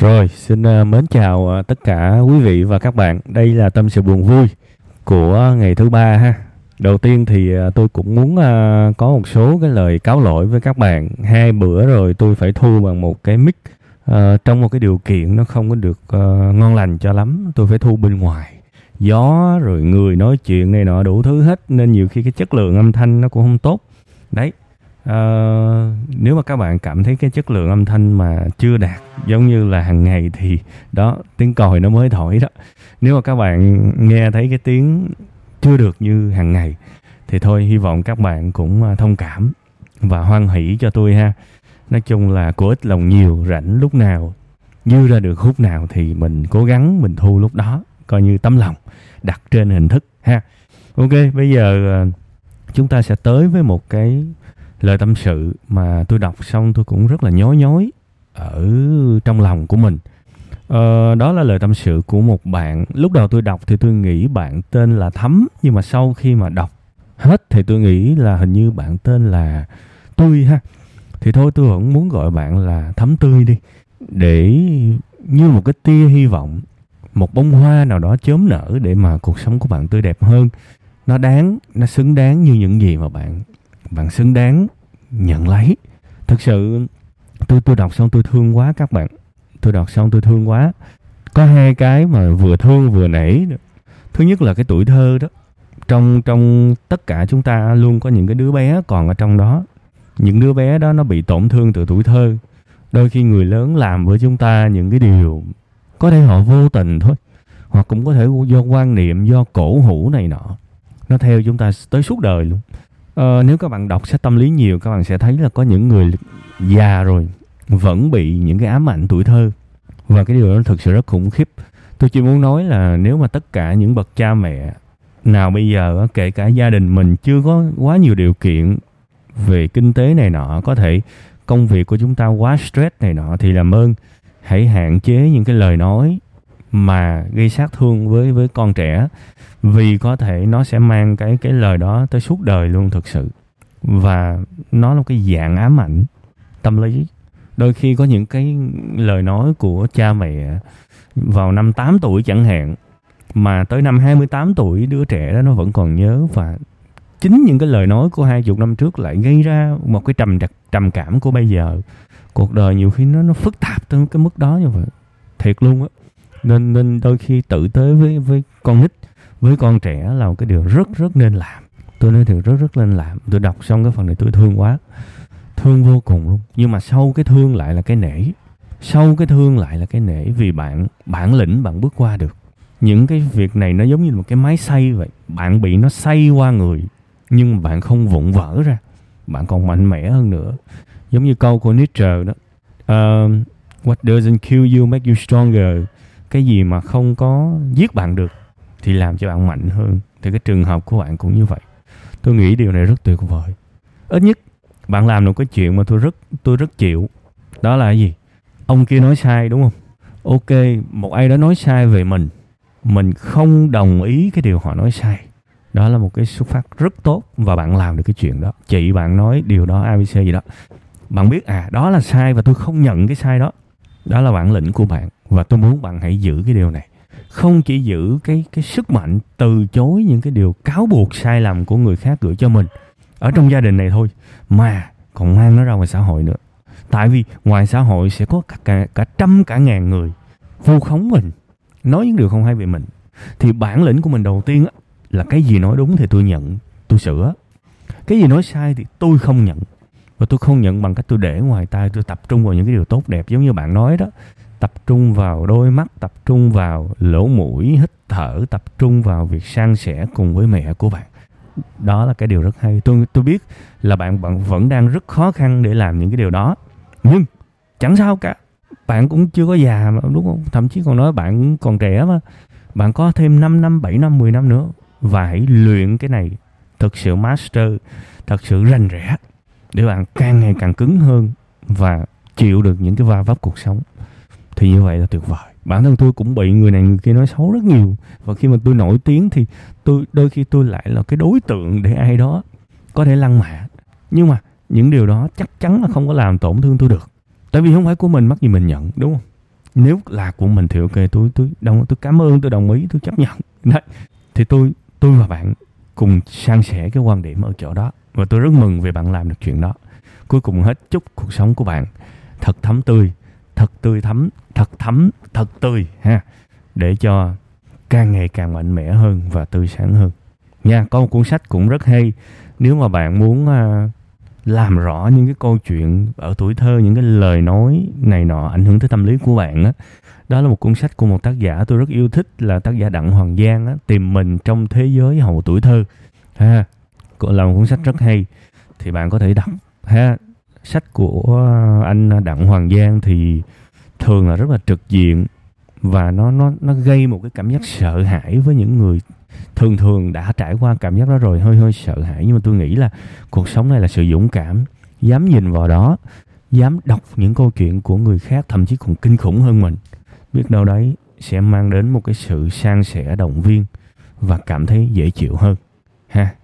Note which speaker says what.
Speaker 1: Rồi, xin uh, mến chào uh, tất cả quý vị và các bạn. Đây là tâm sự buồn vui của ngày thứ ba ha. Đầu tiên thì uh, tôi cũng muốn uh, có một số cái lời cáo lỗi với các bạn. Hai bữa rồi tôi phải thu bằng một cái mic uh, trong một cái điều kiện nó không có được uh, ngon lành cho lắm. Tôi phải thu bên ngoài. Gió rồi người nói chuyện này nọ đủ thứ hết nên nhiều khi cái chất lượng âm thanh nó cũng không tốt. Đấy, Uh, nếu mà các bạn cảm thấy cái chất lượng âm thanh mà chưa đạt giống như là hàng ngày thì đó tiếng còi nó mới thổi đó. Nếu mà các bạn nghe thấy cái tiếng chưa được như hàng ngày thì thôi hy vọng các bạn cũng à, thông cảm và hoan hỷ cho tôi ha. Nói chung là của ít lòng nhiều rảnh lúc nào dư ra được khúc nào thì mình cố gắng mình thu lúc đó coi như tấm lòng đặt trên hình thức ha. Ok bây giờ à, chúng ta sẽ tới với một cái lời tâm sự mà tôi đọc xong tôi cũng rất là nhói nhói ở trong lòng của mình. Ờ, đó là lời tâm sự của một bạn. Lúc đầu tôi đọc thì tôi nghĩ bạn tên là thấm nhưng mà sau khi mà đọc hết thì tôi nghĩ là hình như bạn tên là tươi ha. Thì thôi tôi vẫn muốn gọi bạn là thấm tươi đi để như một cái tia hy vọng một bông hoa nào đó chớm nở để mà cuộc sống của bạn tươi đẹp hơn. Nó đáng nó xứng đáng như những gì mà bạn bạn xứng đáng nhận lấy. Thực sự, tôi tôi đọc xong tôi thương quá các bạn. Tôi đọc xong tôi thương quá. Có hai cái mà vừa thương vừa nể thứ nhất là cái tuổi thơ đó. Trong trong tất cả chúng ta luôn có những cái đứa bé còn ở trong đó. Những đứa bé đó nó bị tổn thương từ tuổi thơ. Đôi khi người lớn làm với chúng ta những cái điều có thể họ vô tình thôi, hoặc cũng có thể do quan niệm, do cổ hủ này nọ, nó theo chúng ta tới suốt đời luôn. Ờ, nếu các bạn đọc sách tâm lý nhiều các bạn sẽ thấy là có những người già rồi vẫn bị những cái ám ảnh tuổi thơ. Và cái điều đó thực sự rất khủng khiếp. Tôi chỉ muốn nói là nếu mà tất cả những bậc cha mẹ nào bây giờ kể cả gia đình mình chưa có quá nhiều điều kiện về kinh tế này nọ có thể công việc của chúng ta quá stress này nọ thì làm ơn hãy hạn chế những cái lời nói mà gây sát thương với với con trẻ, vì có thể nó sẽ mang cái cái lời đó tới suốt đời luôn thực sự. Và nó là cái dạng ám ảnh tâm lý. Đôi khi có những cái lời nói của cha mẹ vào năm 8 tuổi chẳng hạn, mà tới năm 28 tuổi đứa trẻ đó nó vẫn còn nhớ, và chính những cái lời nói của hai chục năm trước lại gây ra một cái trầm trầm cảm của bây giờ. Cuộc đời nhiều khi nó nó phức tạp tới cái mức đó như vậy. Thiệt luôn á nên nên đôi khi tự tới với với con nít với con trẻ là một cái điều rất rất nên làm. Tôi nói thiệt rất rất nên làm. Tôi đọc xong cái phần này tôi thương quá. Thương vô cùng luôn. Nhưng mà sau cái thương lại là cái nể. Sau cái thương lại là cái nể vì bạn bản lĩnh bạn bước qua được. Những cái việc này nó giống như một cái máy xay vậy. Bạn bị nó xay qua người nhưng mà bạn không vụn vỡ ra. Bạn còn mạnh mẽ hơn nữa. Giống như câu của Nietzsche đó. Uh, what doesn't kill you make you stronger cái gì mà không có giết bạn được thì làm cho bạn mạnh hơn. Thì cái trường hợp của bạn cũng như vậy. Tôi nghĩ điều này rất tuyệt vời. Ít nhất, bạn làm được cái chuyện mà tôi rất tôi rất chịu. Đó là cái gì? Ông kia nói sai, đúng không? Ok, một ai đó nói sai về mình mình không đồng ý cái điều họ nói sai. Đó là một cái xuất phát rất tốt và bạn làm được cái chuyện đó. Chị bạn nói điều đó abc gì đó. Bạn biết à đó là sai và tôi không nhận cái sai đó. Đó là bản lĩnh của bạn và tôi muốn bạn hãy giữ cái điều này. Không chỉ giữ cái cái sức mạnh từ chối những cái điều cáo buộc sai lầm của người khác gửi cho mình ở trong gia đình này thôi mà còn mang nó ra ngoài xã hội nữa. Tại vì ngoài xã hội sẽ có cả, cả, cả trăm cả ngàn người vu khống mình nói những điều không hay về mình. Thì bản lĩnh của mình đầu tiên á, là cái gì nói đúng thì tôi nhận tôi sửa. Cái gì nói sai thì tôi không nhận. Và tôi không nhận bằng cách tôi để ngoài tai tôi tập trung vào những cái điều tốt đẹp giống như bạn nói đó tập trung vào đôi mắt, tập trung vào lỗ mũi, hít thở, tập trung vào việc san sẻ cùng với mẹ của bạn. Đó là cái điều rất hay. Tôi tôi biết là bạn bạn vẫn đang rất khó khăn để làm những cái điều đó. Nhưng chẳng sao cả. Bạn cũng chưa có già mà, đúng không? Thậm chí còn nói bạn còn trẻ mà. Bạn có thêm 5 năm 7 năm 10 năm nữa và hãy luyện cái này thực sự master, thật sự rành rẽ để bạn càng ngày càng cứng hơn và chịu được những cái va vấp cuộc sống thì như vậy là tuyệt vời. Bản thân tôi cũng bị người này người kia nói xấu rất nhiều. Và khi mà tôi nổi tiếng thì tôi, đôi khi tôi lại là cái đối tượng để ai đó có thể lăng mạ. Nhưng mà những điều đó chắc chắn là không có làm tổn thương tôi được. Tại vì không phải của mình, mắc gì mình nhận, đúng không? Nếu là của mình thì ok, tôi tôi đồng, tôi cảm ơn, tôi đồng ý, tôi chấp nhận. Đấy. Thì tôi tôi và bạn cùng san sẻ cái quan điểm ở chỗ đó. Và tôi rất mừng vì bạn làm được chuyện đó. Cuối cùng hết chúc cuộc sống của bạn thật thấm tươi thật tươi thấm thật thấm thật tươi ha để cho càng ngày càng mạnh mẽ hơn và tươi sáng hơn. Nha có một cuốn sách cũng rất hay. Nếu mà bạn muốn uh, làm rõ những cái câu chuyện ở tuổi thơ những cái lời nói này nọ ảnh hưởng tới tâm lý của bạn á đó là một cuốn sách của một tác giả tôi rất yêu thích là tác giả đặng hoàng giang á tìm mình trong thế giới hậu tuổi thơ ha là một cuốn sách rất hay thì bạn có thể đọc ha sách của ờ, anh đặng hoàng giang thì thường là rất là trực diện và nó nó nó gây một cái cảm giác sợ hãi với những người thường thường đã trải qua cảm giác đó rồi, hơi hơi sợ hãi. Nhưng mà tôi nghĩ là cuộc sống này là sự dũng cảm, dám nhìn vào đó, dám đọc những câu chuyện của người khác, thậm chí còn kinh khủng hơn mình, biết đâu đấy sẽ mang đến một cái sự san sẻ, động viên và cảm thấy dễ chịu hơn, ha.